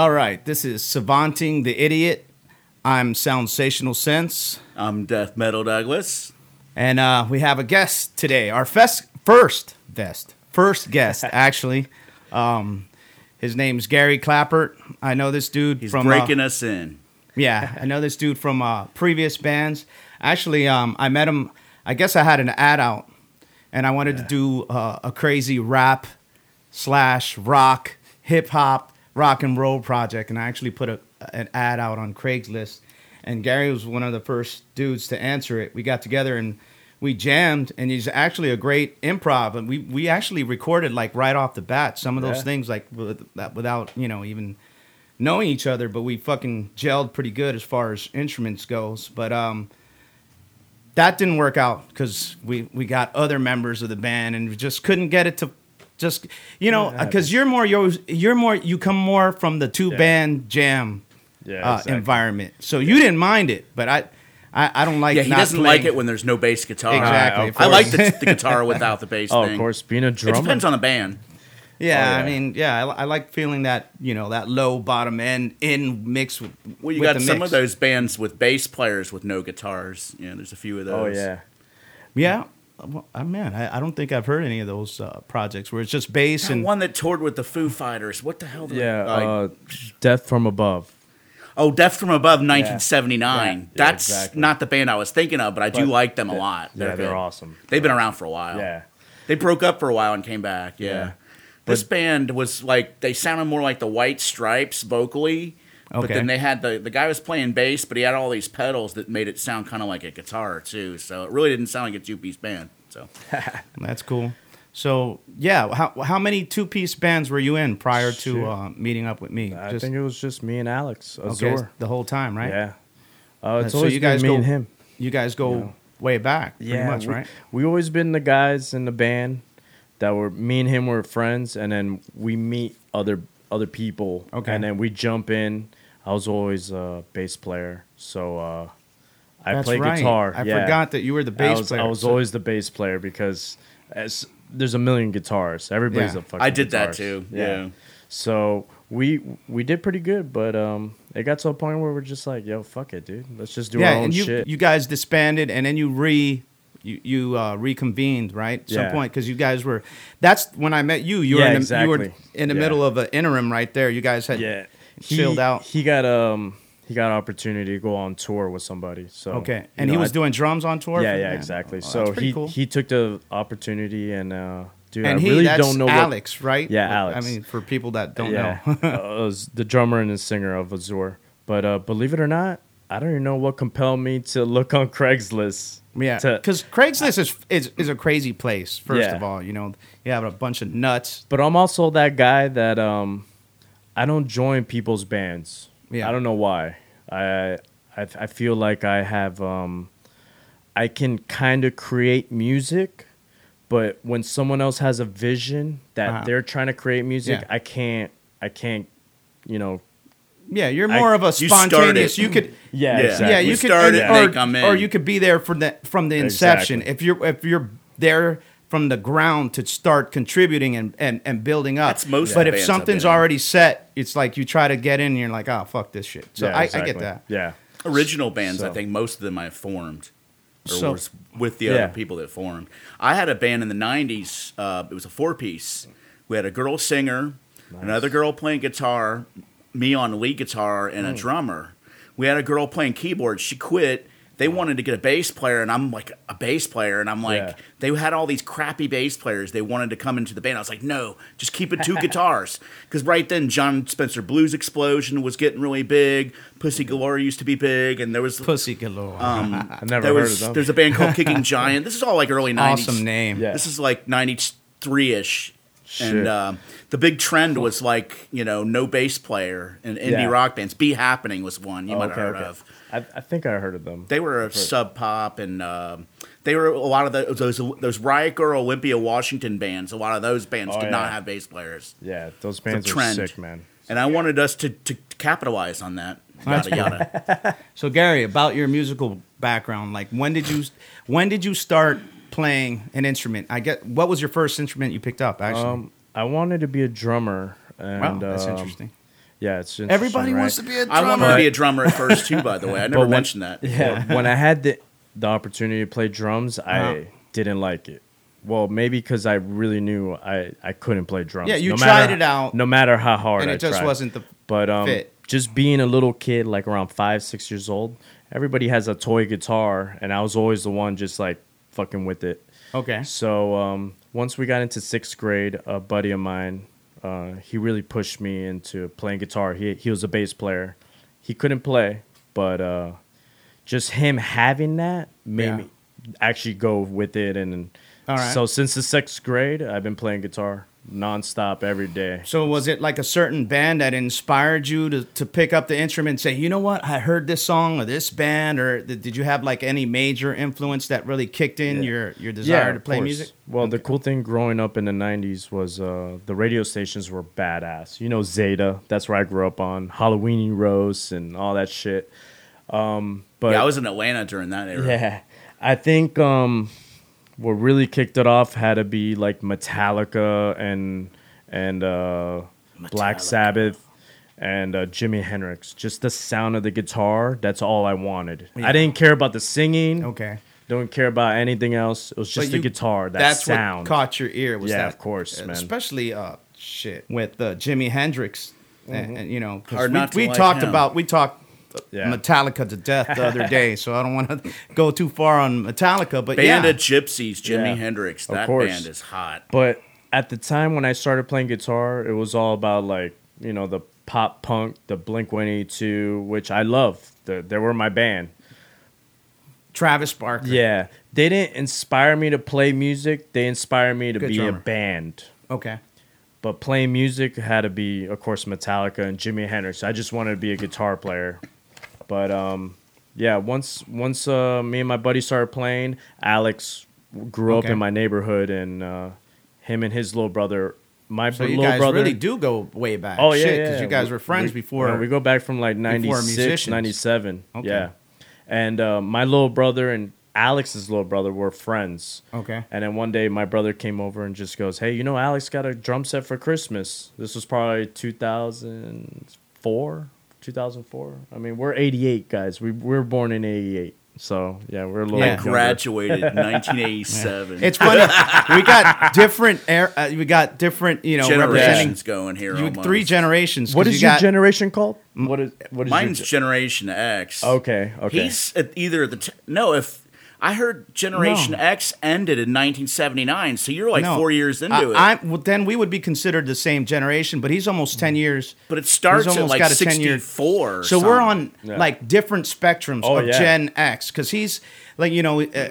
All right, this is Savanting the Idiot. I'm Soundsational Sense, I'm Death Metal Douglas. and uh, we have a guest today. Our fest, first guest, first guest actually. Um, his name's Gary Clappert. I know this dude He's from uh, breaking us in. Yeah, I know this dude from uh, previous bands. Actually, um, I met him. I guess I had an ad out, and I wanted to do uh, a crazy rap slash rock, hip hop, rock and roll project, and I actually put a, an ad out on Craigslist. And Gary was one of the first dudes to answer it. We got together and we jammed, and he's actually a great improv. And we we actually recorded like right off the bat some of those Yeah. things like that without you know even knowing each other, but we fucking gelled pretty good as far as instruments goes. But um, that didn't work out because we we got other members of the band and we just couldn't get it to just you know Yeah, because you're more you're, you're more you come more from the two Yeah. band jam Yeah, uh, exactly. environment, so you didn't mind it, but I I, I don't like Yeah, he not doesn't playing- like it when there's no bass guitar. Exactly, Uh, I like the, the guitar without the bass Oh, thing. of course, being a drummer. It depends on the band. yeah, Oh, I mean yeah I, I like feeling that you know that low bottom end in mix with Well, you with got the some mix. of those bands with bass players with no guitars. Yeah, there's a few of those. oh those. yeah, Yeah, well, man, I, I don't think I've heard any of those uh, projects where it's just bass That and one that toured with the Foo Fighters. What the hell? did- yeah. like- uh, Death from above. oh, Death from Above, 1979. Yeah, yeah, That's exactly. not the band I was thinking of, but I do But- like them a lot. Yeah, they're good. awesome. They've been around for a while. Yeah, They broke up for a while and came back. Yeah. Yeah. This band was like they sounded more like the White Stripes vocally. But then they had the the guy was playing bass, but he had all these pedals that made it sound kind of like a guitar too. So it really didn't sound like a two piece band. So that's cool. So yeah, how how many two piece bands were you in prior to uh, meeting up with me? I think it was just me and Alex. okay, the whole time, right? Yeah. Uh, it's so always you been guys me go- and him. You guys go know. way back, pretty Yeah, much, we, right? We always been the guys in the band that were me and him were friends, and then we meet other other people. Okay. And then we jump in. I was always a bass player, so uh, I That's play right. guitar. I yeah. forgot that you were the I bass was, player. I was so- always the bass player because as, there's a million guitars. Everybody's Yeah. a fucking. I did that too. Yeah. So we we did pretty good, but um, it got to a point where we're just like, yo, fuck it, dude. Let's just do yeah, our own and you shit. you guys disbanded and then you re. You, you uh, reconvened right at some Yeah. point because you guys were that's when I met you you were in the, you were exactly. in the Yeah. middle of an interim right there you guys had yeah, chilled out. He got um he got an opportunity to go on tour with somebody. So Okay, and he was I- doing drums on tour. Yeah, yeah, exactly. Oh, so he cool. he took the opportunity and uh, dude, and I he really that's don't know what. Alex, right? Yeah, I Alex. mean, for people that don't yeah, know, uh, was the drummer and the singer of Azure. But uh, believe it or not, I don't even know what compelled me to look on Craigslist. yeah, because Craigslist is, is is a crazy place. First Yeah. of all, you know, you have a bunch of nuts. But I'm also that guy that um, I don't join people's bands. Yeah. I don't know why. I I, I feel like I have um, I can kind of create music, but when someone else has a vision that Uh-huh. they're trying to create music, Yeah. I can't. I can't. You know. Yeah, you're I- more of a spontaneous. started. You could. Yeah. Yeah. Exactly. Yeah, you We could, started, or, they come in. or you could be there from the from the inception. Exactly. If you're if you're there from the ground to start contributing and and, and building up. That's most But if bands I've something's been in. already set, it's like you try to get in and you're like, oh fuck this shit. So Yeah, I, I get that. Yeah. Original bands, I think most of them I formed. Or So- was with the Yeah. other people that formed. I had a band in the 90s. Uh, it was a four piece. We had a girl singer, another girl playing guitar, me on lead guitar, and Hmm. a drummer. We had a girl playing keyboard. She quit. They wanted to get a bass player, and I'm like a bass player, and I'm like, Yeah. they had all these crappy bass players. They wanted to come into the band. I was like, no, just keep it two guitars. Because right then, Jon Spencer Blues Explosion was getting really big. Pussy Galore used to be big, and there was Pussy galore. um, I never there heard was of them. there's a band called Kicking Giant. This is all like early '90s. awesome name. Yeah. This is like '93 ish, Shit. and uh, the big trend was like you know no bass player in indie Yeah. rock bands. Beat Happening was one you Oh, might have heard okay. of. I, I think I heard of them. They were a sub pop and. um they were a lot of the, those those Riot Grrrl, Olympia, Washington bands. A lot of those bands Oh, did not have bass players, yeah, those bands are trend. sick, man. and I wanted us to, to capitalize on that. That's Yada yada. So Gary, about your musical background, like when did you when did you start playing an instrument? I get what was your first instrument you picked up actually? Um, I wanted to be a drummer, wow, and that's um, interesting. Yeah, it's interesting, Everybody right? wants to be a drummer. I wanted to be a drummer at first too. By the way, I never when- mentioned that. Yeah, when I had the the opportunity to play drums, Uh-huh. I didn't like it. Well, maybe because I really knew I, I couldn't play drums. Yeah, you no tried matter- it out, no matter how hard and I it just tried. wasn't the But um, fit. just being a little kid, like around five, six years old, everybody has a toy guitar, and I was always the one just like fucking with it. Okay. So um, once we got into sixth grade, a buddy of mine, uh, he really pushed me into playing guitar. He he was a bass player. He couldn't play, but uh, just him having that made Yeah. me actually go with it. And All right. so since the sixth grade, I've been playing guitar nonstop every day. So was it like a certain band that inspired you to, to pick up the instrument and say, you know what, I heard this song or this band, or th- did you have like any major influence that really kicked in your your desire to play course. music? Well, the cool thing growing up in the '90s was uh, the radio stations were badass. You know, Zeta. That's where I grew up on Halloweeny Rose and all that shit. Um, but yeah, I was in Atlanta during that era. yeah, I think um, what really kicked it off had to be like Metallica and and uh, Black Sabbath and uh, Jimi Hendrix. Just the sound of the guitar. That's all I wanted. Yeah. I didn't care about the singing. Okay. Don't care about anything else. It was just But the guitar. That That's sound. what caught your ear. Was Yeah, that, of course, man. Especially uh, shit with uh, Jimi Hendrix, and, and, you know, we, we like talked him. about we talked Yeah. Metallica to death the other day, so I don't want to go too far on Metallica. But Band yeah, of Gypsies, Jimi Yeah. Hendrix. That band is hot. But at the time when I started playing guitar, it was all about like you know the pop punk, the Blink One Eighty Two, which I love. The, they were my band. Travis Barker. Yeah, they didn't inspire me to play music. They inspired me to Good be drummer. a band. Okay. But playing music had to be, of course, Metallica and Jimi Hendrix. I just wanted to be a guitar player. But um, yeah, once once uh, me and my buddy started playing, Alex grew up in my neighborhood, and uh, him and his little brother, my So you little guys brother, really do go way back. Oh yeah, Shit, yeah. because you guys We- were friends we- before. yeah, we go back from like 96, 97. Okay. Yeah, and uh, my little brother and Alex's little brother were friends. Okay. And then one day my brother came over and just goes, "Hey, you know Alex got a drum set for Christmas." This was probably 2004, 2004. I mean, we're 88 guys. We we were born in 88. So, yeah, we're a little Yeah. younger. Graduated in 1987. It's funny. we got different. air- Uh, we got different. You know, generations going here. you, three generations. What is you your got, generation called? What is what is Mine's your Generation X. Okay, okay. He's at either the t- no. If I heard Generation No. X ended in 1979, so you're like No. four years into I, it. I, well, then we would be considered the same generation, but he's almost ten years. but it starts he's at almost like got a 10-year 64. or So we're on Yeah. like different spectrums Oh, of yeah. Gen X because he's like you know, uh,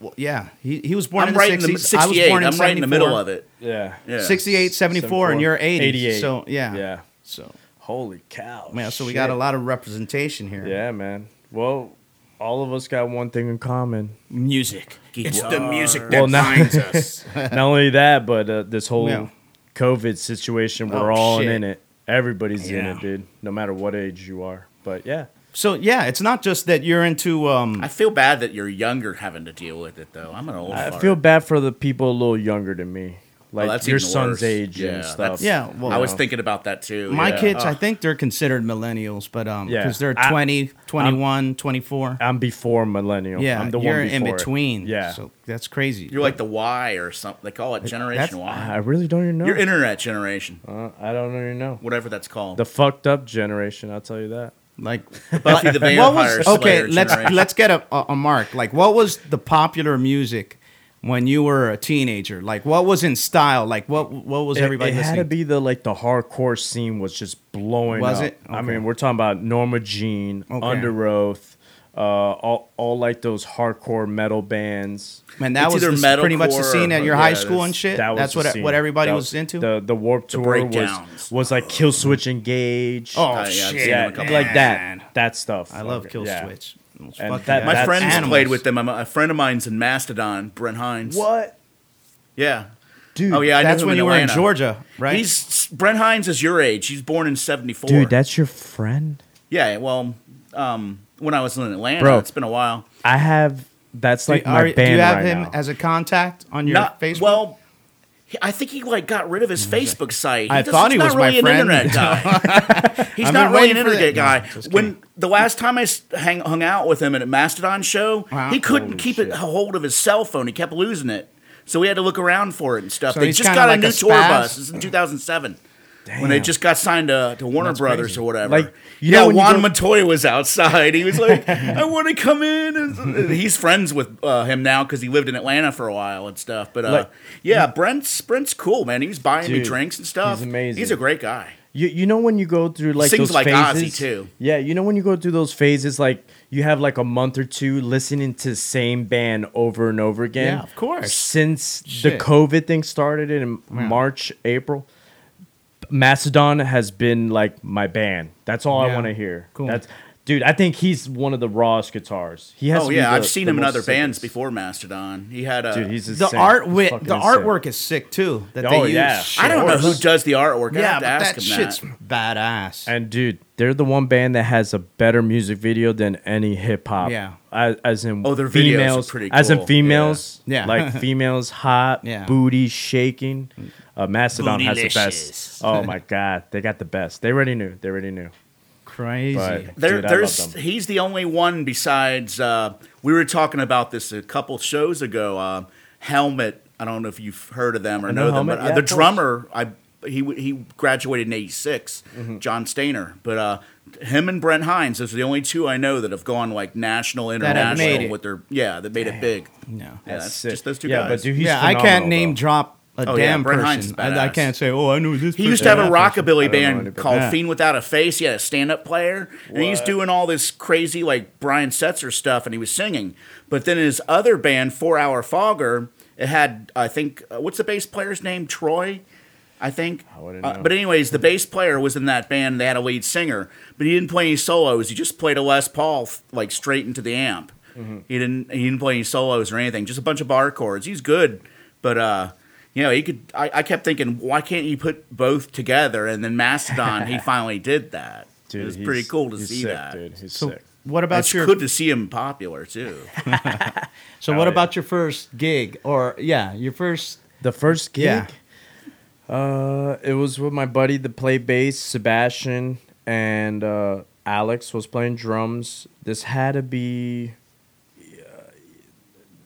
well, yeah, he, he was born I'm in the right in the 60s. I was born in I'm right in the middle of it. yeah. Yeah. 68, 74, and you're 80. 88. So yeah, Yeah. So Holy cow. man! so we got a lot of representation here. Yeah, man. Well, all of us got one thing in common. music. It's the music that Well, now- binds us. Not only that, but uh, this whole Yeah. COVID situation, we're Oh, all shit. in it. Everybody's in it, dude. No matter what age you are. But yeah, So yeah, it's not just that you're into um I feel bad that you're younger having to deal with it though. I'm an old. I fart. feel bad for the people a little younger than me, like that's your son's worse. age Yeah, and stuff. Yeah, well- I was thinking about that too. my yeah. kids, I think they're considered millennials, but um Yeah. because they're I- 20, 21, 24. I'm before millennial. yeah, I'm the you're one in before it. between. Yeah, So that's crazy. you're like the Y or something. They call it Generation that's- I Y. really don't even know. You're internet generation, uh, I don't even know. whatever that's called. The fucked up generation. I'll tell you that. like Buffy the what Vampire was Slayer okay let's generation. let's get a, a, a mark like what was the popular music when you were a teenager like what was in style like what what was It- everybody it, had to be the like the hardcore scene was just blowing Was up. it? I mean, we're talking about Norma Jean, Okay. Under Oath, uh, all all like those hardcore metal bands. man that It's was either the, pretty much the scene at or- your yeah, high school and shit That was that's what scene. what everybody That was into The the Warp Tour was was like Killswitch Engage. oh yeah, shit seen yeah, them a couple like that that stuff. i love Okay, kill yeah. switch Those And fucking that- My guys. that's friends Animals. played with them. I'm a, a friend of mine's in Mastodon, Brent Hinds. What, Yeah. dude? Oh yeah, I knew that's him when you were in georgia right He's Brent Hinds is your age. He's born in '74. dude, that's your friend, yeah. Well, um, when I was in Atlanta, Bro. it's been a while. I have. That's like do, my are- band do you have right him now. as a contact on your Not facebook well. He- I think he like got rid of his Facebook site. I does- thought he's he was not really my an friend. internet guy. he's I've not been really an waiting for internet that. guy. No, just when the last time I s- hang, hung out with him at a Mastodon show, Wow. he couldn't Holy keep it a hold of his cell phone. He kept losing it, so we had to look around for it and stuff. So they he's just kinda got a like new a tour spaz? bus. This is in 2007. When they just got signed to, to Warner That's Brothers crazy. or whatever. Like, you yeah, know when you Juan go- Montoya was outside. He was like, "I want to come in." And he's friends with uh, him now because he lived in Atlanta for a while and stuff. But uh, Like- yeah, Brent's Brent's cool, man. He was buying me drinks and stuff. he's amazing. He's a great guy. You you know when you go through like Sings those like phases, Ozzy, too. Yeah, you know when you go through those phases, like you have like a month or two listening to the same band over and over again. Yeah, of course. Since Shit. the COVID thing started in March, April, Mastodon has been like my band. That's all I want to hear. Cool. That's dude. I think he's one of the rawest guitars. He has. Oh yeah, the- I've seen him in most other bands sickest. before Mastodon. He had a. Dude, he's The insane. art He's with the insane. artwork is sick too. That Oh, they use. yeah. I don't know who does the artwork. I Yeah, have to but ask that him shit's that. badass. And dude, they're the one band that has a better music video than any hip hop. Yeah. As, as in Oh, their videos are females, pretty as in cool. females, Yeah. like females hot, Yeah. booty shaking. Mm. Uh, Mastodon has the best. Oh my god, they got the best. They already knew. They already knew. Crazy. But There, dude, I there's he's the only one besides. Uh, we were talking about this a couple shows ago. Uh, Helmet. I don't know if you've heard of them or I know, know them, but uh, yeah, the drummer, I he he graduated in '86. Mm-hmm. John Stanier, but uh, him and Brent Hinds. Those are the only two I know that have gone like national, have international made with their yeah that made it big. no. Yeah, That's that's sick. just those two yeah, guys. but dude, he's yeah, I can't name though. drop a Oh, yeah, damn is person. I, I can't say, oh, I knew this. He used to have a rockabilly I don't know band called Yeah. Fiend Without a Face. He had a stand-up player, and he's doing all this crazy like Brian Setzer stuff, and he was singing. But then his other band, Four Hour Fogger, it had I think uh, what's the bass player's name? Troy, I think. I Uh, but anyways, the bass player was in that band. They had a lead singer, but he didn't play any solos. He just played a Les Paul like straight into the amp. Mm-hmm. He didn't he didn't play any solos or anything. Just a bunch of bar chords. He's good, but uh. You know, he could. I, I kept thinking, why can't you put both together? And then Mastodon, he finally did that. Dude, it was pretty cool to he's see sick, that. Dude, he's So, sick. what about It's your? good to see him popular too. so, Oh, what yeah. about your first gig, or yeah, your first? The first gig, Yeah. uh, it was with my buddy that played bass, Sebastian, and uh, Alex was playing drums. This had to be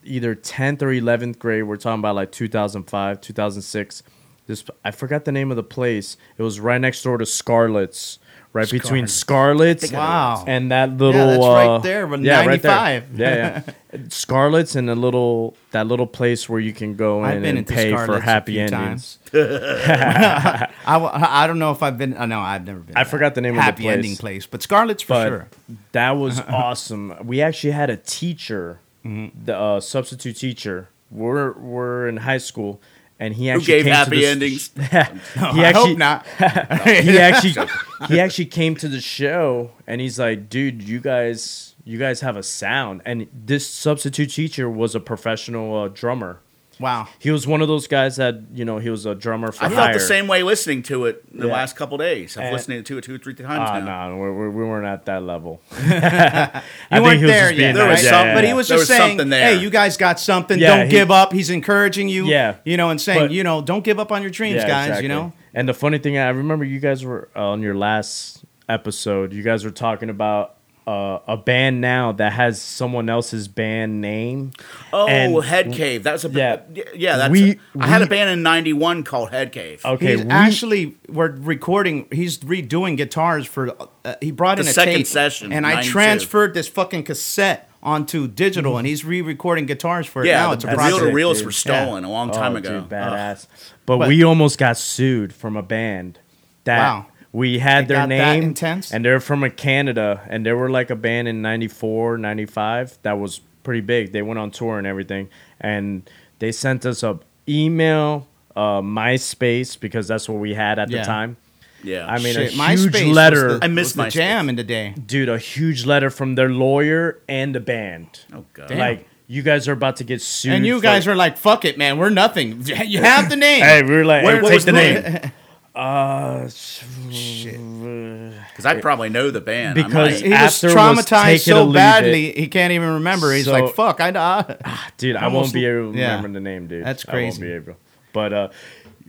either 10th or 11th grade. We're talking about like 2005, 2006. This I forgot the name of the place. It was right next door to Scarlet's, right between Scarlet's Wow. and that little that's right uh, there, but yeah, right there. Yeah, yeah. Scarlet's and a little that little place where you can go in and pay for happy endings. I don't know if I've been. Uh, no, I've never been. I forgot the name of the happy place. ending place, but Scarlet's for But sure. that was awesome. We actually had a teacher, Mm-hmm. the uh, substitute teacher. We're we're in high school, and he Who actually gave came to happy the- endings? he I actually hope not. he actually he actually came to the show and he's like, dude, you guys you guys have a sound. And this substitute teacher was a professional uh, drummer. Wow. He was one of those guys that you know he was a drummer for I hire. felt the same way listening to it the Yeah. last couple days. I've And- listened to it two or three times Ah, now. no, we, we, we weren't at that level. You I weren't he there yet, There right? was nice. some- but he was just was saying, "Hey, you guys got something. Yeah, don't he- give up." He's encouraging you. Yeah. you know, and saying, But- you know, don't give up on your dreams, guys. exactly. You know, And the funny thing, I remember you guys were uh, on your last episode. You guys were talking about uh, a band now that has someone else's band name. Oh, And- Head Cave. That's a Yeah. yeah. Yeah, that's. We- I had a band in '91 called Head Cave. Okay, he's we- actually we're recording. He's redoing guitars for. Uh, he brought in a second tape, session, and I transferred this fucking cassette onto digital, and he's re-recording guitars for it yeah, now. the It's a That's reel project. to sick, reels dude. were stolen a long time Oh, ago. dude, badass. But, But- we almost got sued from a band that Wow. We had It their got that name intense? and they're from Canada and they were like a band in 94, 95 that was pretty big. They went on tour and everything and they sent us a email, uh, MySpace because that's what we had at Yeah. the time. yeah, I mean, Shit, a huge MySpace letter. the- I miss was the jam in the day. dude, a huge letter from their lawyer and the band. oh god, Damn. Like you guys are about to get sued. And you for- guys are like, "Fuck it, man. We're nothing. You have the name." Hey, we were like, hey, what take the the name. Uh, shit. because I probably know the band. I Because- might. he was After was traumatized take so leave badly he can't even remember. He's So- like, "Fuck, I." I dude, I Almost- won't be able to yeah. remember the name, dude. That's I won't crazy. be able. but uh,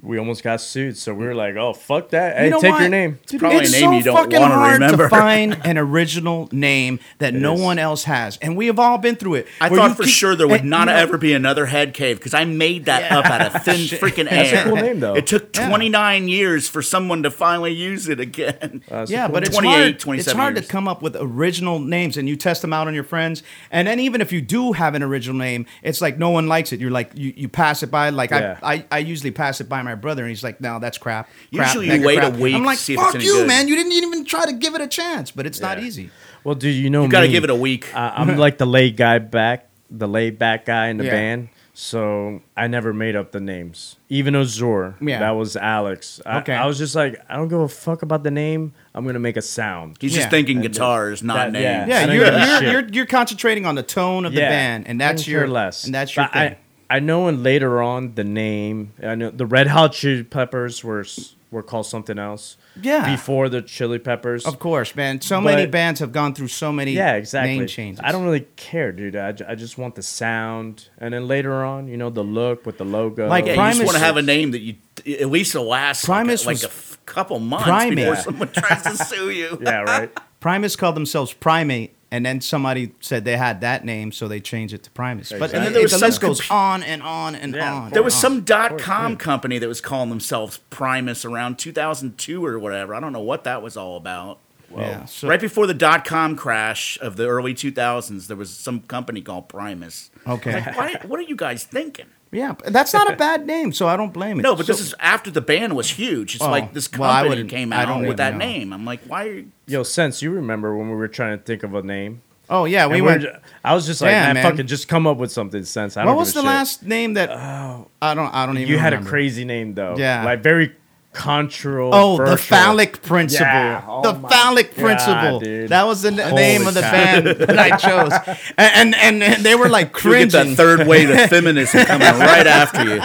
we almost got sued, so we were like, "Oh fuck that! Hey, You know take what? your name." Dude, probably it's a name so you don't wanna hard remember. to find an original name that no is. one else has, and we have all been through it. I where thought for keep- sure there would and, not you know, ever be another head cave because I made that up out of thin freaking That's air. a cool name, though. It took Yeah. 29 years for someone to finally use it again. That's Yeah, cool but it's 28, hard. It's hard years. to come up with original names, and you test them out on your friends. And then even if you do have an original name, it's like no one likes it. You're like you, you pass it by. Like Yeah. I, I I usually pass it by my brother, and he's like, "No, that's crap." crap Usually you mega wait a week, I'm like, see if it's "Fuck you, man! You didn't even try to give it a chance." But it's not easy. Well, dude, you know You got to give it a week. I, I'm like the laid guy back, the laid back guy in the Yeah. band. So I never made up the names. Even Azor, Yeah. that was Alex. I, Okay. I was just like, I don't give a fuck about the name. I'm gonna make a sound. He's Yeah. just thinking And guitars, not that- names. yeah. Yeah, you're you're, you're you're concentrating on the tone of the band, and that's I your less. and that's your thing. I, I know, and later on, the name. I know the Red Hot Chili Peppers were were called something else. Yeah. Before the Chili Peppers. of course, man. So many bands have gone through so many Yeah, exactly. name changes. I don't really care, dude. I, I just want the sound, and then later on, you know, the look with the logo. Like Yeah, you Primus- just want to have a name that you at least will last Primus like, a, was- like a f- couple months Primate. before someone tries to sue you. yeah, right. Primus called themselves Primate, and then somebody said they had that name, so they changed it to Primus. But And then there was the list goes on and on and Yeah. on. There was and some dot com company that was calling themselves Primus around 2002 or whatever. I don't know what that was all about. yeah. So, right before the dot com crash of the early 2000s, there was some company called Primus. Okay. Like, why, what are you guys thinking? Yeah, that's not a bad name, so I don't blame it. No, but So- this is after the band was huge. It's Oh, like this well, company wouldn't- came out with that know. name. I'm like, why are you. Yo, sense you remember when we were trying to think of a name? Oh yeah, we And we're went. ju- I was just like, Yeah, man, man. fucking just come up with something. Sense. I don't What was the shit. last name that? Oh, I don't. I don't even. You had a crazy name though. Yeah. like very controversial. Oh, the phallic principle. Yeah. Oh the phallic God, principle. dude. That was the n- Holy name of the cow. band that I chose, and and, and they were like You get that cringing. third wave of feminism coming right after you.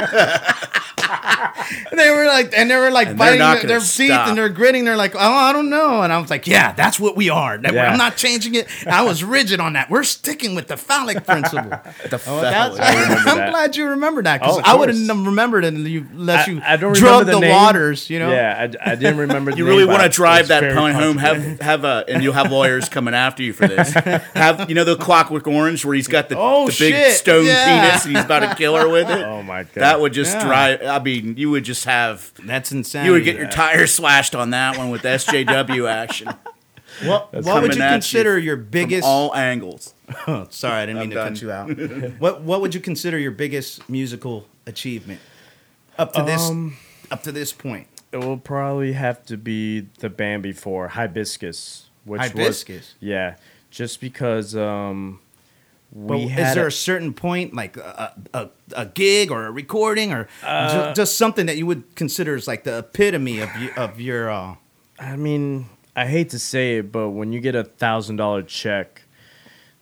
They were like, and they were like And biting their, their teeth stop. and they're gritting. They're like, oh, I don't know. And I was like, yeah, that's what we are. That- Yeah. I'm not changing it. I was rigid on that. We're sticking with the phallic principle. The Oh, that's- I I'm that. glad you remember that because Oh, I wouldn't course. have remembered it unless you, unless you I, I don't drug the, the, waters. You know. Yeah, I, I didn't remember. The You really want to drive that point home? Have have a and you'll have lawyers coming after you for this. Have you know the Clockwork Orange where he's got the, Oh, the big shit, stone yeah. penis and he's about to kill her with it? Oh my god, That would just Yeah. drive. I mean, you would just have That's insane. you would get your tires slashed on that one with SJW action What, what would coming you at you consider your from biggest? all angles. Oh, sorry, I didn't mean I'm to cut you out. what What would you consider your biggest musical achievement up to this Um, up to this point? It will probably have to be the band before Hibiscus, which Hibiscus? was yeah, just because um, But is there a- a certain point, like a, a, a gig or a recording, or Uh, ju- just something that you would consider as like the epitome of you, of your? Uh, I mean, I hate to say it, but when you get a thousand dollar check,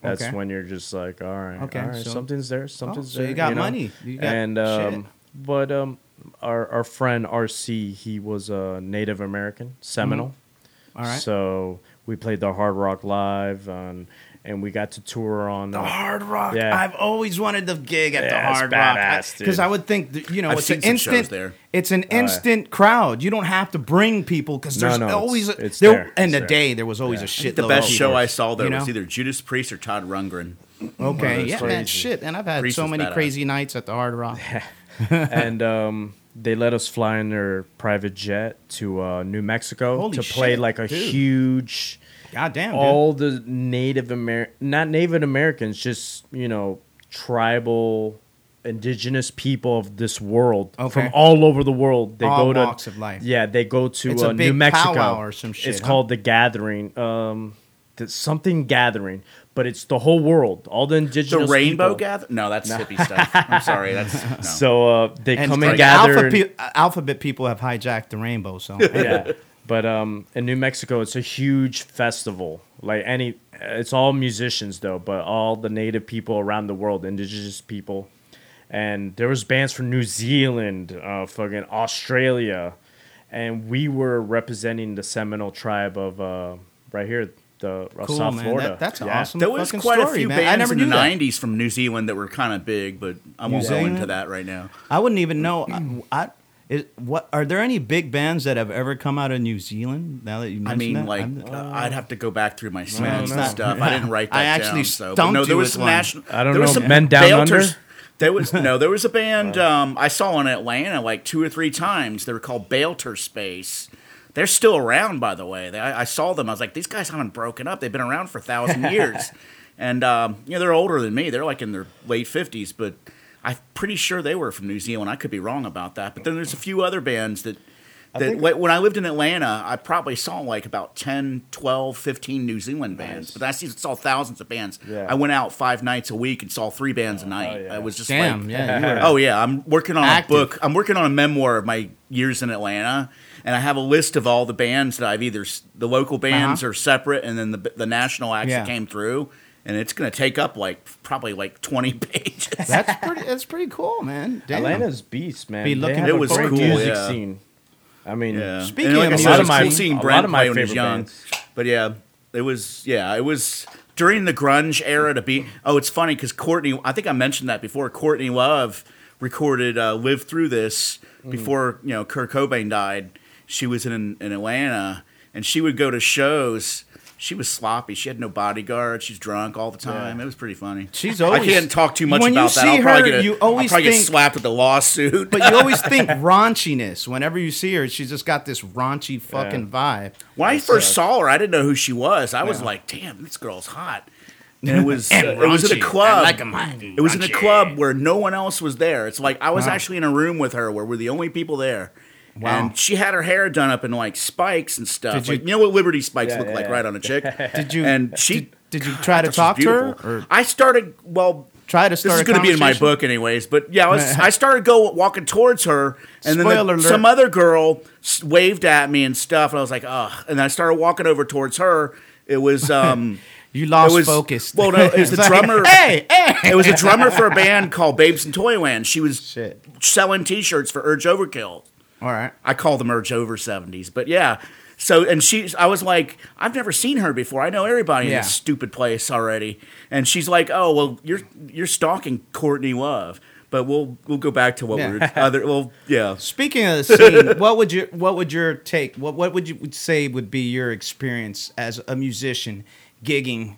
that's Okay. when you're just like, all right, Okay, all right, so- something's there, something's so there. you got know? money. You got and um, but um, our our friend RC, he was a Native American Seminole. all right. So we played the Hard Rock live, on, and we got to tour on the uh, Hard Rock. Yeah. I've always wanted the gig at the Yeah, it's Hard Rock because dude. I would think that, you know I've it's seen an some shows instant. there. It's an yeah. instant crowd. You don't have to bring people because there's no, it's- always a, it's there. there. In It's the day, there was always Yeah. a I shit. The best of show I saw there you was either Judas Priest or Todd Rundgren. Okay, yeah, crazy. man, shit. And I've had Priest so many crazy nights at the Hard Rock. and um, they let us fly in their private jet to uh, New Mexico Holy to play shit, like a dude. huge. God damn, dude. all the Native American, not Native Americans, just you know, tribal, indigenous people of this world Okay. from all over the world. They All go to walks of life. Yeah, they go to It's a uh, big New Mexico or some shit, It's huh? called the Gathering. Um, the, something gathering, but it's the whole world. All the indigenous. The indigenous Rainbow people. Gather? No, that's hippie stuff. I'm sorry. That's no. So uh, they and come and gather. alpha pe- alphabet people have hijacked the rainbow. So yeah. But um, in New Mexico, it's a huge festival. Like any, it's all musicians though, but all the native people around the world, indigenous people, and there was bands from New Zealand, uh, fucking Australia, and we were representing the Seminole tribe of uh, right here, the Cool, South man. Florida. That- that's Yeah. awesome. There was fucking quite a few man. I bands never in the knew that. '90s from New Zealand that were kind of big, but I won't go into that right now. I wouldn't even know. I, I is, what are there any big bands that have ever come out of New Zealand? Now that you I mean, that? like I'm- uh, I'd have to go back through my it's stats and not- stuff. I didn't write that I actually down. So, but stumped no, there was some national. I don't there was some Men Down Belters- Under? There was no. There was a band um, I saw in Atlanta like two or three times. They were called Bailter Space. They're still around, by the way. They, I, I saw them. I was like, these guys haven't broken up. They've been around for a thousand years, and um, you know they're older than me. They're like in their late fifties, but I'm pretty sure they were from New Zealand. I could be wrong about that. But then there's a few other bands that. That, think- when I lived in Atlanta, I probably saw like about 10, 12, 15 New Zealand bands. But I saw thousands of bands. Yeah. I went out five nights a week and saw three bands a night. yeah. It was just Damn, like, yeah, Oh yeah, I'm working on Active. a book. I'm working on a memoir of my years in Atlanta, and I have a list of all the bands that I've either the local bands Uh-huh. are separate, and then the the national acts Yeah. that came through, and it's going to take up like probably like 20 pages. that's pretty. That's pretty cool, man. Damn. Atlanta's beast, man. Be looking have It was cool, music yeah. scene. I mean, Yeah. Speaking like of I music said, it was scene, cool seeing a lot Brent of my play when he was favorite young. bands. But yeah, it was yeah, it was during the grunge era to be. Oh, it's funny because Courtney. I think I mentioned that before. Courtney Love recorded uh, "Live Through This" Mm. before you know Kurt Cobain died. She was in in Atlanta, and she would go to shows. She was sloppy. She had no bodyguard. She's drunk all the time. It was pretty funny. She's always- I can't talk too much When you about that. see I'll probably her, get a, you I'll always probably get slapped with a lawsuit. But you always think raunchiness whenever you see her. She's just got this raunchy fucking vibe. When I That's, first saw her, I didn't know who she was. I was Yeah. like, "Damn, this girl's hot." And it was And uh, it was in a club. I like hot and it was in a club where no one else was there. It's like I was Wow. actually in a room with her where we're the only people there. Wow. And she had her hair done up in like spikes and stuff. Did you- like, you know what Liberty spikes Yeah, look yeah, like yeah. right on a chick? Did you? And she did, did you try to talk to her? Or I started well. try to This start is a going to be in my book, anyways. But yeah, I was. I started go walking towards her, and then the- alert. some other girl waved at me and stuff, and I was like, "Ugh!" And then I started walking over towards her. It was um, You lost it was, focus. Well, no, it was the like, drummer. hey, hey. It was a drummer for a band called Babes in Toyland. She was Shit. selling T-shirts for Urge Overkill. All right. I call the Urge Over 70s, but yeah. So and she's, I was like, I've never seen her before. I know everybody in Yeah. this stupid place already. And she's like, Oh well, you're you're stalking Courtney Love. But we'll we'll go back to what Yeah. we were other. Well, yeah. Speaking of the scene, what would you what would your take? What what would you would say would be your experience as a musician gigging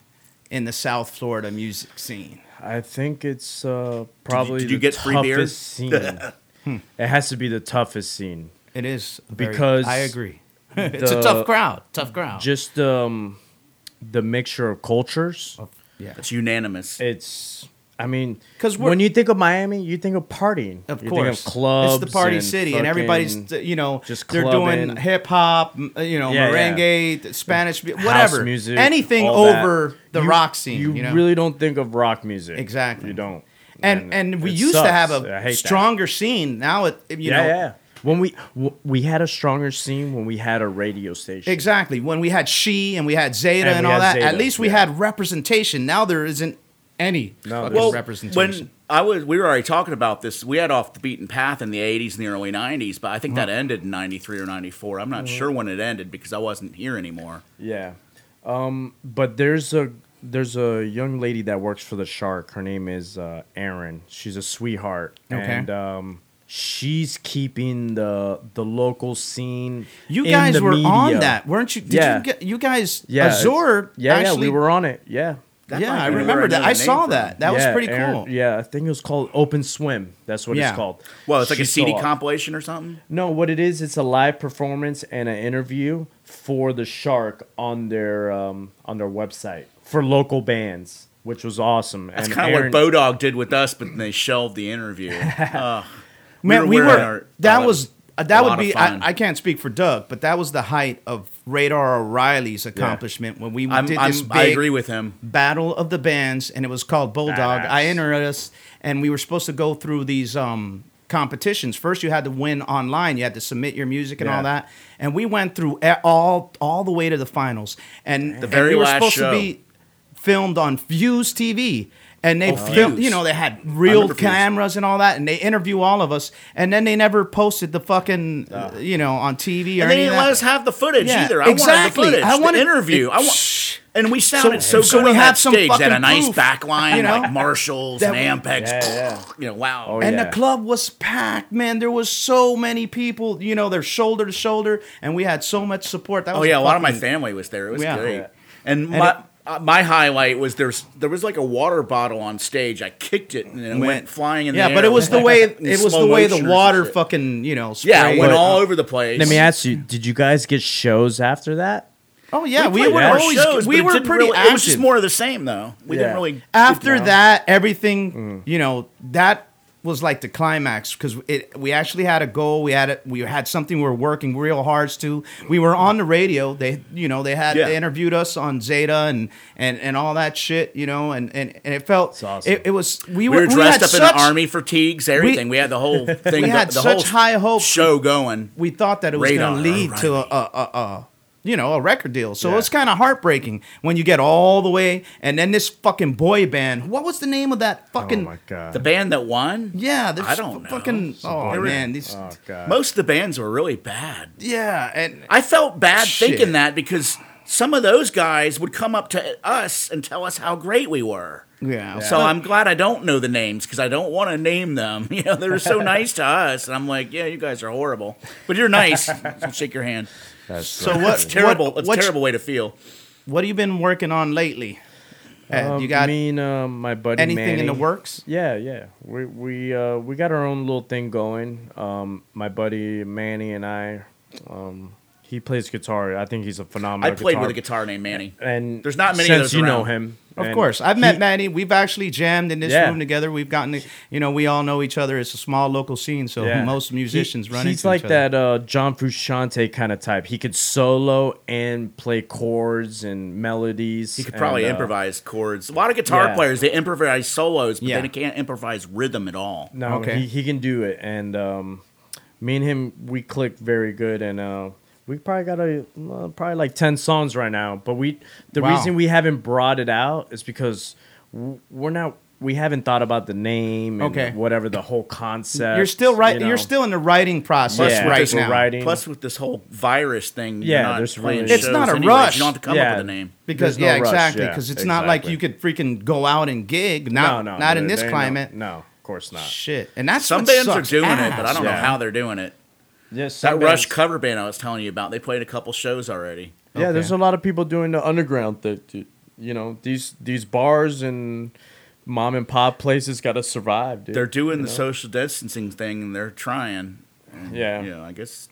in the South Florida music scene? I think it's uh, probably did you the get free beer? toughest scene. it has to be the toughest scene. It is very- Because I agree. it's a tough crowd. Tough crowd. Just um, the mixture of cultures. yeah. It's unanimous. It's, I mean, 'Cause we're- when you think of Miami, you think of partying. Of you course, think of clubs. It's the party and city, and everybody's you know just they're doing hip hop, uh, you know, Yeah, yeah. merengue, Spanish, mu- whatever, music, anything all that. over the You- rock scene. You, You, know? really don't think of rock music. Exactly. You don't. And and we it used to have a hate that. stronger scene. Now it you yeah, know yeah. When we w- we had a stronger scene when we had a radio station. exactly when we had she and we had Zeta And and, all had that. At least we yeah. had representation. Now there isn't any No, fucking there's- well, representation. when I was, we were already talking about this. We had off the beaten path in the '80s and the early '90s, but I think that ended in '93 or '94. I'm not sure when it ended because I wasn't here anymore. Yeah. Um, but there's a there's a young lady that works for the Shark. Her name is uh, Erin. She's a sweetheart, Okay. and um, she's keeping the the local scene. you in guys the were on that, weren't you? Did Yeah. you get you guys Yeah, it's- Azure? Yeah, actually, yeah, we were on it. Yeah. That yeah, I remember that. I saw from. that. That was pretty Erin- cool. Yeah, I think it was called Open Swim. That's what Yeah. it's called. Well, it's like a CD so- compilation or something. No, what it is, it's a live performance and an interview for the Shark on their um, on their website for local bands, which was awesome. That's kind of what Bodog did with us, but they shelved the interview. Ugh. Man, we were. wearing our- that uh, was uh, that would be. I, I can't speak for Doug, but that was the height of Radar O'Reilly's accomplishment when we I'm, did I'm, this big I agree with him. battle of the bands, and it was called Bodog. Badass. I entered us, and we were supposed to go through these um, competitions. First, you had to win online. You had to submit your music and Yeah. all that, and we went through all all the way to the finals. And The and very we were last supposed show. to be filmed on Fuse TV. And they Oh, filmed, you know, they had real remember Views. cameras and all that, and they interview all of us, and then they never posted the fucking, uh, you know, on TV or And they didn't of let us have the footage Yeah, either. I exactly. wanted the footage, I wanted the interview. I want. And we sounded so, so good we on had some stage. They had a nice proof, back line, you know? like Marshalls That and we- Ampeg. Yeah, yeah. You know, wow. Oh, and yeah. the club was packed, man. There was so many people, you know, they're shoulder to shoulder, and we had so much support. That Oh was yeah, a lot of my family was there. It was Yeah. great. Yeah. And, my uh, my highlight was there's there was like a water bottle on stage. I kicked it and it went, flying in Yeah, the air. but it was the way it was the way the water fucking you know. Yeah, it went But- all over the place. Let me ask you: Did you guys get shows after that? Oh yeah, we, played were more always shows, we were pretty really- It was just more of the same though. We Yeah. didn't really After that, everything you know that was like the climax because it we actually had a goal. We had it. We had something we were working real hard to. We were on the radio. They you know they had Yeah. they interviewed us on Zeta and and and all that shit. You know and and, and it felt awesome. it, it was we, We were had dressed up such, in army fatigues, everything. We, had the whole thing. We had the such whole high hopes. show going. we thought that it was going to lead right. to a, a, a, a you know a record deal. So Yeah. it's kind of heartbreaking when you get all the way and then this fucking boy band. What was the name of that oh fucking? oh my god! The band that won. Yeah, this I don't know. fucking. Oh They were- man, these. oh god! Most of the bands were really bad. yeah, and I felt bad Shit. thinking that because some of those guys would come up to us and tell us how great we were. yeah. So I'm glad I don't know the names because I don't want to name them. You know, they were so nice to us, and I'm like, yeah, you guys are horrible, but you're nice. So shake your hand. That's So right. what? It's terrible. What, it's what, a terrible way to feel. what have you been working on lately? Uh, Um, you got I mean, um, my buddy anything in the works? Yeah, yeah. We we uh, we got our own little thing going. Um, my buddy Manny and I, um, he plays guitar. I think he's a phenomenal. I played guitar- with a guitar named Manny. and There's not many of since those you know him. Of and course, I've he- met Manny. We've actually jammed in this Yeah. room together. We've gotten, to, you know, we all know each other. It's a small local scene, so Yeah. most musicians He- run He's into like each other. that uh, John Frusciante kind of type. He could solo and play chords and melodies. He could probably and, uh, improvise chords. A lot of guitar yeah. players they improvise solos, but Yeah. they can't improvise rhythm at all. No, Okay. he, he can do it, and um, me and him we click very good, and uh, we probably got a uh, probably like ten songs right now. But we the Wow. reason we haven't brought it out is because we're not we haven't thought about the name and Okay. whatever the whole concept. You're still right. you know. You're still in the writing process Yeah, right we're now. writing. Plus, with this whole virus thing, Yeah, you're not there's playing really- It's not a anyways. rush. You don't have to come Yeah. up with a name. Because no yeah, rush, exactly. yeah, Because it's not like you could freaking go out and gig. Not no, no, not in this climate. No, no, of course not. Shit, and that's Some what bands are sucks doing it, but I don't know how they're doing it. Yes, That Rush cover band I was telling you about, they played a couple shows already. Yeah, Okay. there's a lot of people doing the underground that you know these these bars and mom and pop places got to survive. Dude. They're doing You the know? social distancing thing, and they're trying. And, Yeah. you know, I guess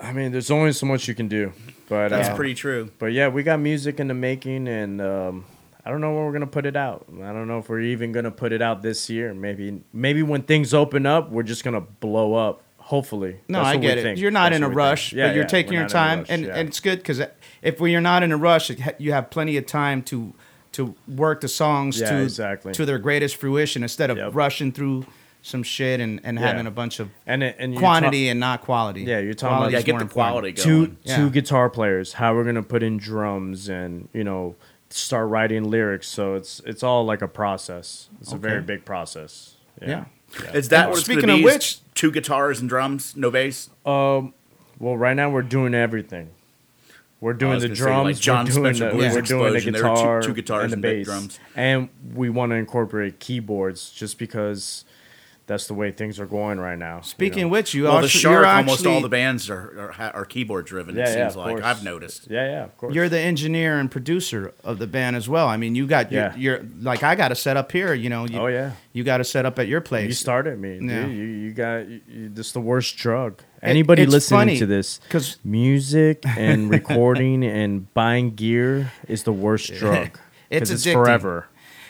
I mean, there's only so much you can do, but that's uh, pretty true. But yeah, we got music in the making, and um, I don't know when we're gonna put it out. I don't know if we're even gonna put it out this year. Maybe maybe when things open up, we're just gonna blow up. Hopefully. No, That's I get it. think. You're not That's in a what we think. rush, Yeah, but you're yeah, taking your not in a time, and, yeah. and it's good because if we are not in a rush, you have plenty of time to to work the songs Yeah, to exactly. to their greatest fruition instead of Yep. rushing through some shit and, and Yeah. having a bunch of and and quantity ta- and not quality. Yeah, you're talking about- Yeah, get the important. quality two going. Yeah. two guitar players. How we're gonna put in drums and you know start writing lyrics. So it's it's all like a process. It's a very big process. Yeah. Is that And what speaking gonna of which- two guitars and drums, no bass. Um. Well, right now we're doing everything. We're doing the gonna say, like drums. John we're doing Spencer the, Blues we're doing the Explosion, there were two- two guitars and the and bass, drums. and we want to incorporate keyboards just because that's the way things are going right now. you Speaking know? of which, you Well, the Shark, you're almost all the bands are are, are keyboard driven. yeah, it yeah, seems of like course. I've noticed. Yeah, yeah, of course. You're the engineer and producer of the band as well. I mean, you got your, Yeah. your like I got a set up here. You know, you, Oh, yeah. you got to set up at your place. You started me, dude. Yeah. You, you got you, you, this is the worst drug. Anybody it's listening funny, to this, 'cause- music and recording and buying gear is the worst drug. It's it's addicting. forever.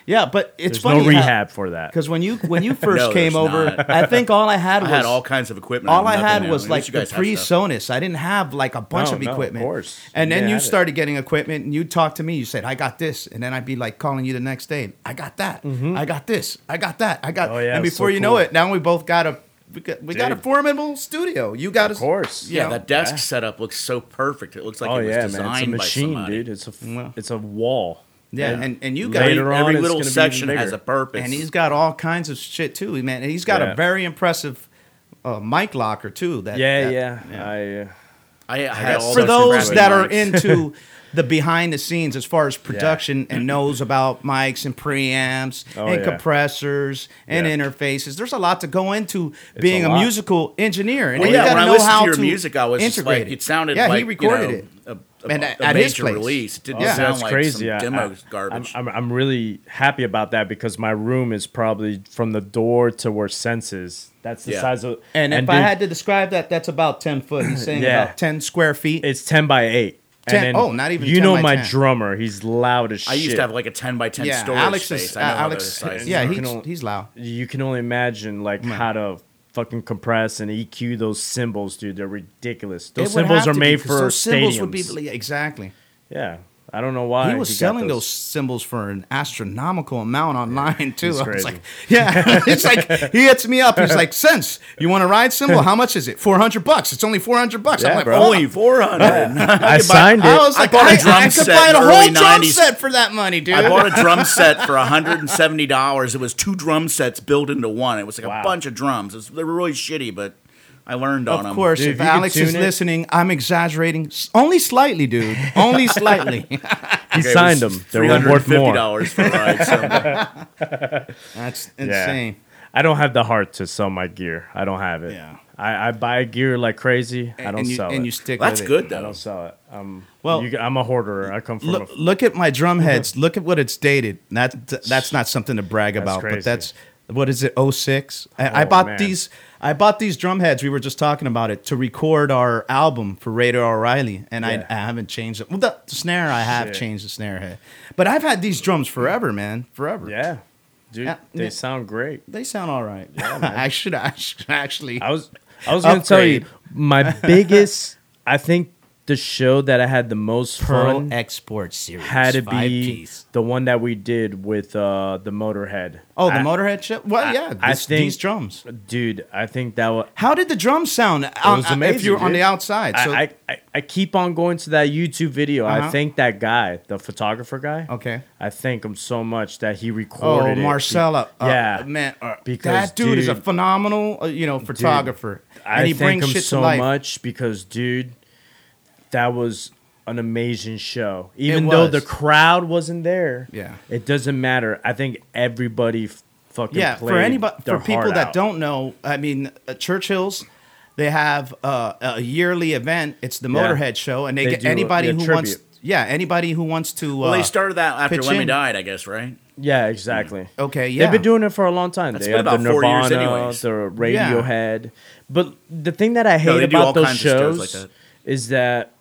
Yeah, but it's There's funny no rehab for that. because when you when you first No, came over, not. I think all I had was I had all kinds of equipment. all I had now. was like least you the PreSonus. I didn't have like a bunch No, of no, of equipment. course. And You then didn't you have it. started getting equipment, and you talked to me. You said, "I got this," and then I'd be like calling you the next day. I got that. I got this. I got that. I got. Mm-hmm. Oh, yeah, and before so you know it, now we both got a. We got, we got a formidable studio. You got Of course. you Yeah, know, that desk Yeah. setup looks so perfect. It looks like oh it was yeah, man, it's a by machine, somebody. dude. It's a f- Well. it's a wall. Yeah, And and, and you got Every, on, every little section has a purpose. and he's got all kinds of shit too, man. And he's got Yeah. a very impressive uh, mic locker too. That Yeah, that- yeah. I uh, I, I had all for those crappy that are into the behind the scenes as far as production and knows about mics and preamps Oh, and yeah. compressors and Yeah. interfaces. There's a lot to go into being a a, musical engineer. And Well, you yeah, gotta when I know listened how to your music, I was just integrate like, it sounded yeah, like he recorded you know, it. a, a, And a at- at his major place. release. It didn't Yeah. sound That's like crazy. some I- demo I- garbage. I'm, I'm, I'm really happy about that because my room is probably from the door to where senses. That's the Yeah. size of. And if I had to describe that, that's about ten foot. He's saying Yeah. about ten square feet. it's ten by eight. 10 and oh, not even You 10 know by my 10. drummer. He's loud as shit. I used to have like a 10 by 10 yeah, storage Alex space. is I know uh, Alex. those sizes Yeah. You he's can- he's loud. you can only imagine like how to fucking compress and EQ those cymbals, dude. They're ridiculous. Those It cymbals are made be, for those cymbals stadiums. would be exactly. yeah, I don't know why he was got selling those. cymbals for an astronomical amount online too. I was like, yeah, it's like he hits me up. He's like, "Sense, you want a ride cymbal? How much is it? Four hundred bucks. It's only four hundred bucks." I'm like, bro. "Oh." Only 400. I signed it. I was I like, bought a I, drum I could buy a whole early drum set for that money, dude. I bought a drum set for $170. It was two drum sets built into one. It was like Wow. a bunch of drums. It was, they were really shitty, but I learned on them. Of course, Dude, if if Alex is it- listening, I'm exaggerating only slightly, dude. Only slightly. He signed them. They were worth more. $350 for a ride. So That's Yeah. insane. I don't have the heart to sell my gear. I don't have it. Yeah. I, I buy gear like crazy. I don't and you, sell and it. you stick. that's with good, It. I don't sell it. Um, Well- well, you, I'm a hoarder. I come from Look, a look at my drum heads. Look at what it's dated. That that's not something to brag That's about, but that's what is it? 06? I, I Oh, bought man. these. I bought these drum heads. We were just talking about it to record our album for Raider O'Reilly, and Yeah. I, I haven't changed it. Well, the, the snare I have Shit. changed the snare head, but I've had these drums forever, man, forever. yeah, dude. Yeah, they yeah. sound great. They sound all right. I should I should actually. I was I was gonna tell you my biggest. I think the show that I had the most Pearl fun Export Series had to five be piece. the one that we did with uh, the Motorhead. Oh, the I- Motorhead ship. Well, I- yeah, I think- these drums. dude. I think that was. How did the drums sound? on- was if amazing, you're on the outside, so I, I, I keep on going to that YouTube video. Uh-huh. I thank that guy, the photographer guy. okay. I thank him so much that he Oh, recorded it. Marcella. Uh, yeah, man, uh, Because, that dude, is a phenomenal, uh, you know, photographer, I and he brings shit so to life. much because, dude, that was an amazing show. Even though the crowd wasn't there, Yeah. it doesn't matter. I think everybody f- fucking Yeah, played for anybody, their for people that out. don't know, I mean, uh, Churchill's. They have uh, a yearly event. It's the Yeah. Motorhead show, and they, They get do a- anybody who tribute. wants. Yeah, anybody who wants to. well, uh, they started that after pitch Lemmy in. died, I guess, right? Yeah, exactly. Okay, yeah. They've been doing it for a long time. That's they been have the about four Nirvana, the Radiohead. But the thing that I hate they do all about those shows shows like that. is that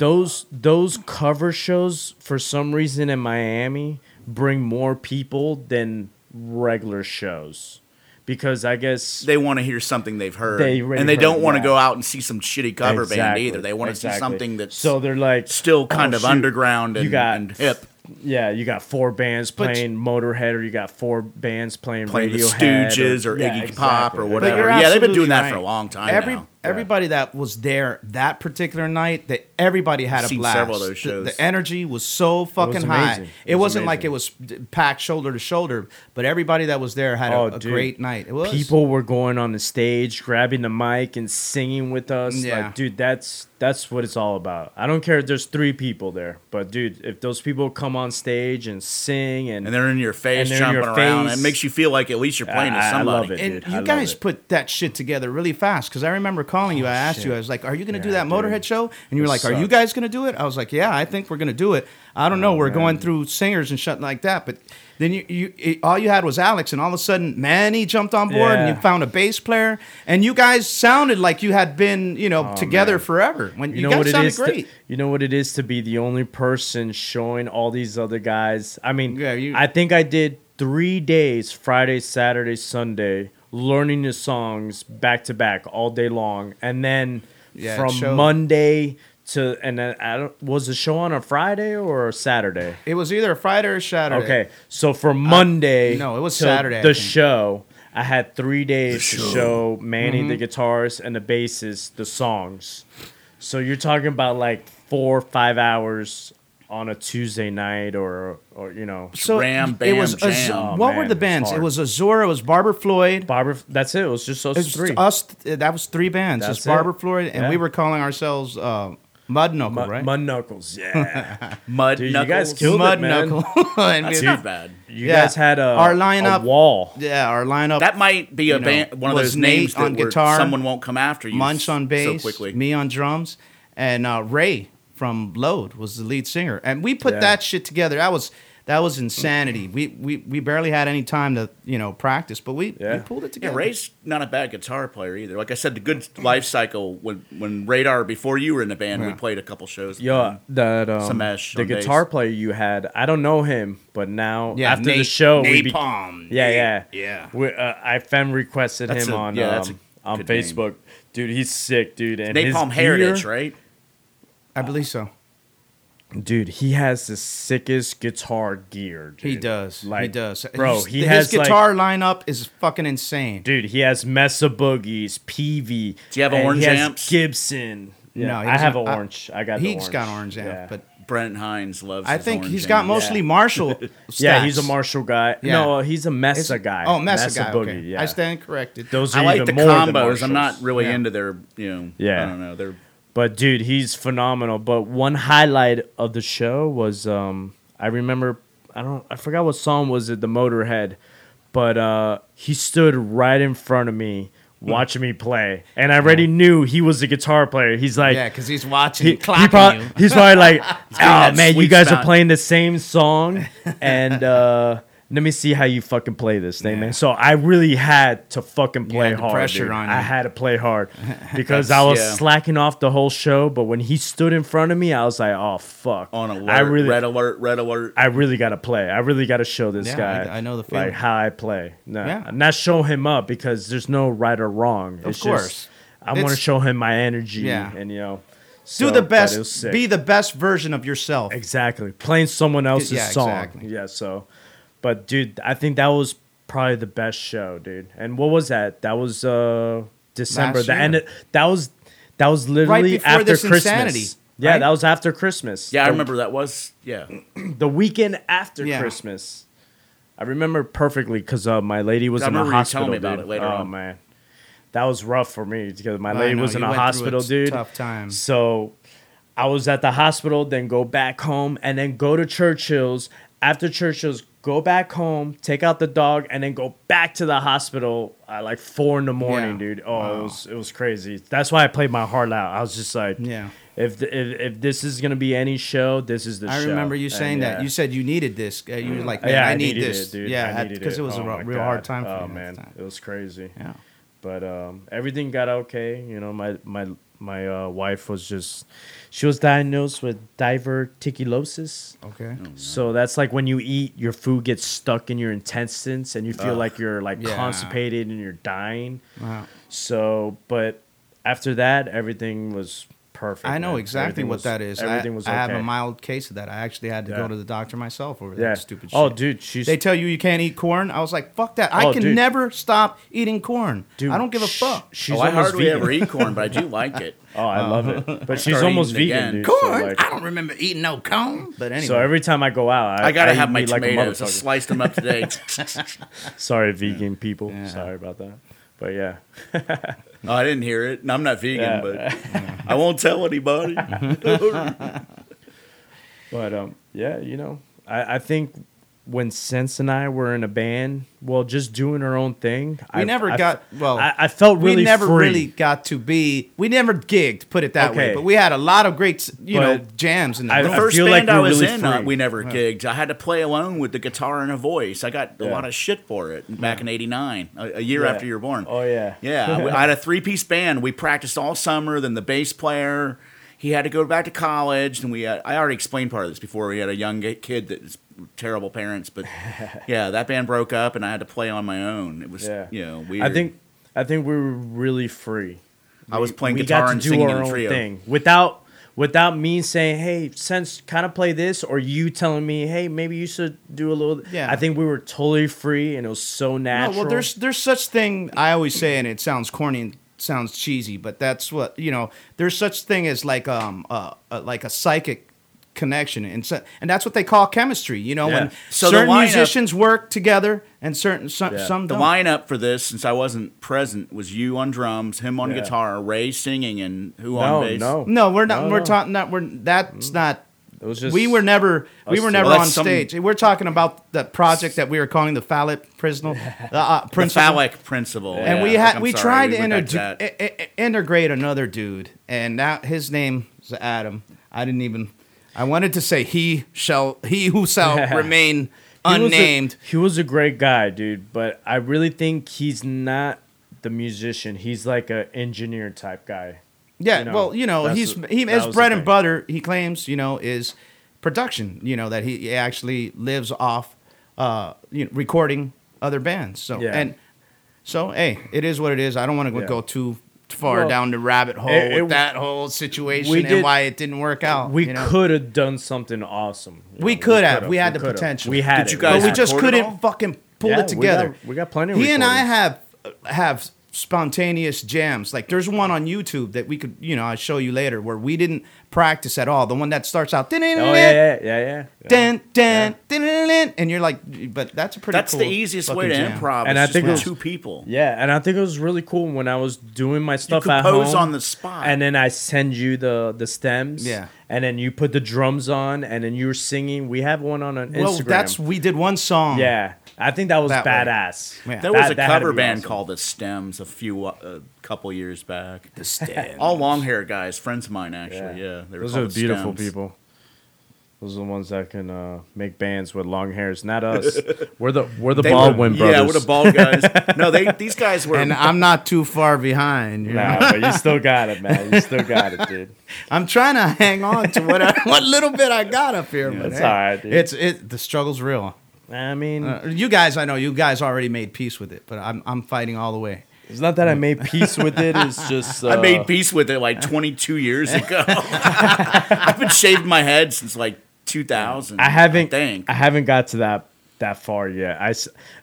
those those cover shows for some reason in Miami bring more people than regular shows. Because I guess They want to hear something they've heard, They and they don't want to yeah. go out and see some shitty cover band either. They want to see something that's so they're like still oh, kind oh, of shoot, underground and, you got and hip. Yeah, you got four bands But- playing Motorhead, or you got four bands playing Playing the Radiohead, Stooges or Yeah, Iggy Pop or exactly. But whatever. Yeah, they've been doing that right. for a long time Every now. Everybody that was there that particular night, that everybody had a Seen blast. several of those The- shows. The, energy was so fucking high. amazing. It, It was wasn't like amazing. it was packed shoulder to shoulder, but everybody that was there had a, Oh, a dude. great night. It was People were going on the stage, grabbing the mic and singing with us. Yeah. Like, dude, that's that's what it's all about. I don't care if there's three people there, but dude, if those people come on stage and sing and, and they're in your face, And they're in jumping your around. face. It makes you feel like at least you're playing I- to I somebody. love it. And dude. I you love guys it. put that shit together really fast because I remember calling you. I oh, asked you. I was like, "Are you going to do that dude. Motorhead show?" And you were like, "Are you guys going to do it?" I was like, "Yeah, I think we're going to do it." I don't know. Oh, we're going through singers and shit like that, but then you, you it, all you had was Alex, and all of a sudden Manny jumped on board, and you found a bass player, and you guys sounded like you had been, you know, Oh, together man. forever. When you, you know guys what it sounded is to- great. you know what it is to be the only person showing all these other guys i mean Yeah, you- i think i did three days friday saturday sunday learning the songs back to back all day long and then Yeah, from monday to and then i don't was the show on a friday or a saturday It was either a Friday or Saturday. Okay, so for Monday, no, it was Saturday, The think. show I had three days to show. show Manny Mm-hmm. the guitars and the basses the songs. So you're talking about like four five hours on a Tuesday night or or you know So Ram, it was bam, Az- Oh, what man, were the it's bands? It hard. was Azura, it was Barber Floyd. Barbara. That's it. It was just those It was three. us. That was three bands. That's It's Barber it. Floyd, and Yeah. we were calling ourselves uh, Mud Knuckle, Mud, right? Mud Knuckles. Yeah. Mud Dude, you guys killed Mud it, man. Knuckle. and That's not bad. You Yeah. guys had a Our lineup- a wall. yeah, our lineup. That might be a You know, band, one of was those Nate names that on guitar, someone won't come after you. Munch on bass. so quickly. me on drums, and uh, Ray from Load was the lead singer. And we put Yeah. that shit together. That was that was insanity. We we we barely had any time to you know practice, but we, Yeah. we pulled it Yeah, together. Ray's not a bad guitar player either. Like I said, the good life cycle when when Radar before you were in the band, we played a couple shows. Yeah, Yo, them. that um, Samesh the guitar bass. player you had. I don't know him, but now Yeah, after the Nate- show, we be- Napalm. yeah, yeah, yeah. We, uh, I fan requested That's him a- on yeah, um, on good name. Facebook. Dude, he's sick, dude. And his Napalm Heritage, gear- right? I believe so. Dude, he has the sickest guitar gear. Dude. He does. Like, he does. bro. He's- He his has guitar lineup is fucking insane. Dude, he has Mesa Boogies, PV. Do you have and orange he has amps? Gibson. Yeah, No, he I have doesn't- I- orange. I, got. the He's orange. got orange amp, Yeah. but Brent Hinds loves. I think orange he's got amp. mostly Yeah. Marshall. yeah, he's a. Marshall guy. Yeah. No, he's a Mesa Is it- guy. Oh, Mesa, guy. Boogie. okay. Yeah, I stand corrected. those are I are like even the more than combos. I'm not really Yeah. into their, you know. Yeah. I don't know. They're But dude, he's phenomenal. But one highlight of the show was um I remember I don't I forgot what song was it, the Motorhead, but uh he stood right in front of me watching me play. And I already knew he was a guitar player. He's like yeah, because he's watching, he, he clocking you. he's probably like, oh man, you guys are playing the same song, and uh, let me see how you fucking play this thing, Yeah. man. So I really had to fucking play hard. pressure dude. on I had to play hard because I was yeah. slacking off the whole show. But when he stood in front of me, I was like, oh fuck, on alert. I really, red alert. Red alert. I really got to play. I really got to show this Yeah, guy. I- I know the like feeling. how I play. No, Yeah. not show him up because there's no right or wrong. Of it's course. just I want to show him my energy. Yeah. and you know, Do the but it was best. Be the best version of yourself. Exactly. Playing someone else's song. exactly. Yeah, so but dude, I think that was probably the best show, dude. And what was that? That was uh December. Last The end of, that was that was literally before after Christmas. insanity, Yeah, right? that was after Christmas. Yeah, I remember that was. Yeah. the weekend after Yeah. Christmas. I remember perfectly because uh, my lady was in the remember you hospital. telling me about dude. it later oh on. man, that was rough for me because my lady was in you a went hospital, a dude. Tough time. So I was at the hospital, then go back home, and then go to Churchill's. After Churchill's, go back home, take out the dog, and then go back to the hospital at like four in the morning, Yeah. dude. Oh, it was it was crazy. That's why I played my heart out. I was just like, Yeah. if the, if, if this is gonna be any show, this is the I show. remember you And saying that. yeah. You said you needed this. Uh, You were like, man, yeah, I, I, need this. it, dude. Yeah, because it was Oh a real hard time for me. Oh man, it was crazy. Yeah. But um, everything got okay. You know, my my my uh, wife was just she was diagnosed with diverticulosis. Okay. So that's like when you eat, your food gets stuck in your intestines, and you feel like you're like Yeah. constipated and you're dying. Wow. So, but after that, everything was perfect. I know man. exactly Everything what was- that is. Everything I, was I have a mild case of that. I actually had to Yeah. go to the doctor myself over Yeah. that stupid oh, shit. Oh, dude, she's They tell you you can't eat corn. I was like, fuck that. I Oh, can dude. never stop eating corn. dude, I don't give a sh- fuck. She's oh, I almost hardly vegan. ever eat corn, but I do like it. Oh, I love it. But she's almost vegan, again. dude. so, corn? like- I don't remember eating no corn. But anyway. So every time I go out, I, I gotta I have my meat like a tomatoes. I motherfucker. sliced them up today. Sorry, vegan people. Yeah. Sorry about that. But yeah, oh, I didn't hear it. and I'm not vegan, Yeah. but I won't tell anybody. but um, yeah, you know, I, I think when Sense and I were in a band, well, just doing our own thing, we I never I- got well. I, I felt really we never free. really got to be. We never gigged, put it that way. But we had a lot of great, you know, jams And the I- The room. first feel band like I was really in, uh, we never gigged. I had to play alone with the guitar and a voice. I got a Yeah. lot of shit for it back in '89, a, a year Yeah. after you were born. Oh yeah, Yeah, I, I had a three piece band. We practiced all summer. Then the bass player, he had to go back to college. And we, had, I already explained part of this before. We had a young kid that was terrible parents, but yeah, that band broke up, and I had to play on my own. It was, yeah. you know, weird. I think I think we were really free. I was playing we guitar got to and do singing our in own trio. thing without without me saying, "Hey, sense, kind of play this," or you telling me, "Hey, maybe you should do a little." Yeah. I think we were totally free, and it was so No, natural. well, there's there's such thing. I always say, and it sounds corny and sounds cheesy, but that's what you know. There's such thing as like um uh, uh like a psychic connection, and so, and that's what they call chemistry. You know, Yeah. when So certain lineup- musicians work together and certain some, Yeah. some The don't. lineup for this, since I wasn't present, was you on drums, him on Yeah. guitar, Ray singing, and who No, on bass. no. No, we're not. No, we're no. talking. Not we're. That's not. It was just we were never. We were never Well, on that's some- stage. We're talking about the project that we were calling the phallic principle. Uh, uh, The principle. phallic principle. and we had I'm we sorry, tried to went inter- that. i- i- integrate another dude, and that his name is Adam. I didn't even. I wanted to say he shall he who shall remain He was a- unnamed. he was a great guy, dude, but I really think he's not the musician. He's like a engineer type guy. Yeah, you know, well, you know, he's what- he his bread and butter. He claims, you know, is production. You know that he actually lives off, uh, you know, recording other bands. So Yeah. and so, hey, it is what it is. I don't want to Yeah. go too far Well, down the rabbit hole it- it- with that whole situation we and did- why it didn't work out. We you know? could have done something awesome. you We know, could have. could've, We had the potential. We had Did it. you guys but we just couldn't fucking pull Yeah, it together. We got, we got plenty of he and I have have spontaneous jams. Like there's one on YouTube that we could, you know, I'll show you later where we didn't practice at all. The one that starts out, Oh yeah, yeah, yeah, dun, dun, dun, and you're like, but that's a pretty. That's the easiest way to improv. And I think it was- two people. Yeah, and I think it was really cool when I was doing my stuff at compose home on the spot. and then I send you the the stems. Yeah. and then you put the drums on, and then you were singing. We have one on an Well, Instagram. that's we did one song. yeah. I think that was That badass. Yeah. There was That- a that cover band awesome. called The Stems a few a couple years back. The stand. All long hair guys, friends of mine actually. Yeah, they were those are The beautiful Stems. people. Those are the ones that can uh, make bands with long hairs. Not us. we're the we're the They Baldwin were, brothers. Yeah, we're the bald guys. no, they these guys were. and I'm not too far behind. you know? Nah, but you still got it, man. You still got it, dude. I'm trying to hang on to what I, what little bit I got up here. but That's hey, all right, dude. It's it. The struggle's real. I mean, Uh, you guys, I know you guys already made peace with it, but I'm I'm fighting all the way. it's not that I made peace with it. It's just uh, I made peace with it like 22 years ago. I've been shaving my head since like 2000. I haven't. I think. I haven't got to that that far yet. I,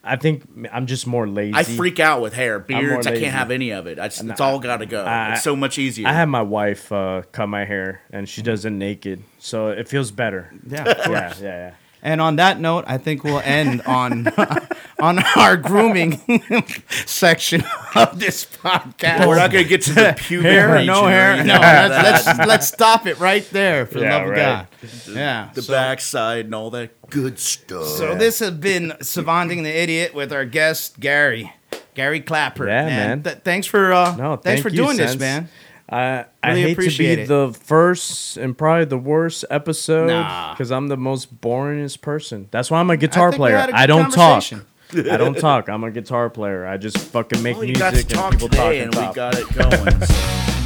I think I'm just more lazy. I freak out with hair, beards. I can't have any of it. I just, it's all got to go. I- it's so much easier. I had my wife uh, cut my hair, and she does it naked, so it feels better. Yeah. Yeah, yeah, yeah. And on that note, I think we'll end on on our grooming section of this podcast. We're not going to get to the pubic hair, region no hair. No, let's, let's let's stop it right there for the Yeah, love of right. God. Yeah. the so, backside and all that good stuff. so this has been Savanding the Idiot with our guest Gary. Gary Clapper. Yeah, man. Th- thanks for uh No, thanks thank for you, doing this, Sense. man. I I Really hate to be it. the first and probably the worst episode Nah. because I'm the most boringest person. That's why I'm a guitar I player. had a good I don't talk. I don't talk. I'm a guitar player. I just fucking make Well, music and talk people talk today, and and we got it going. so.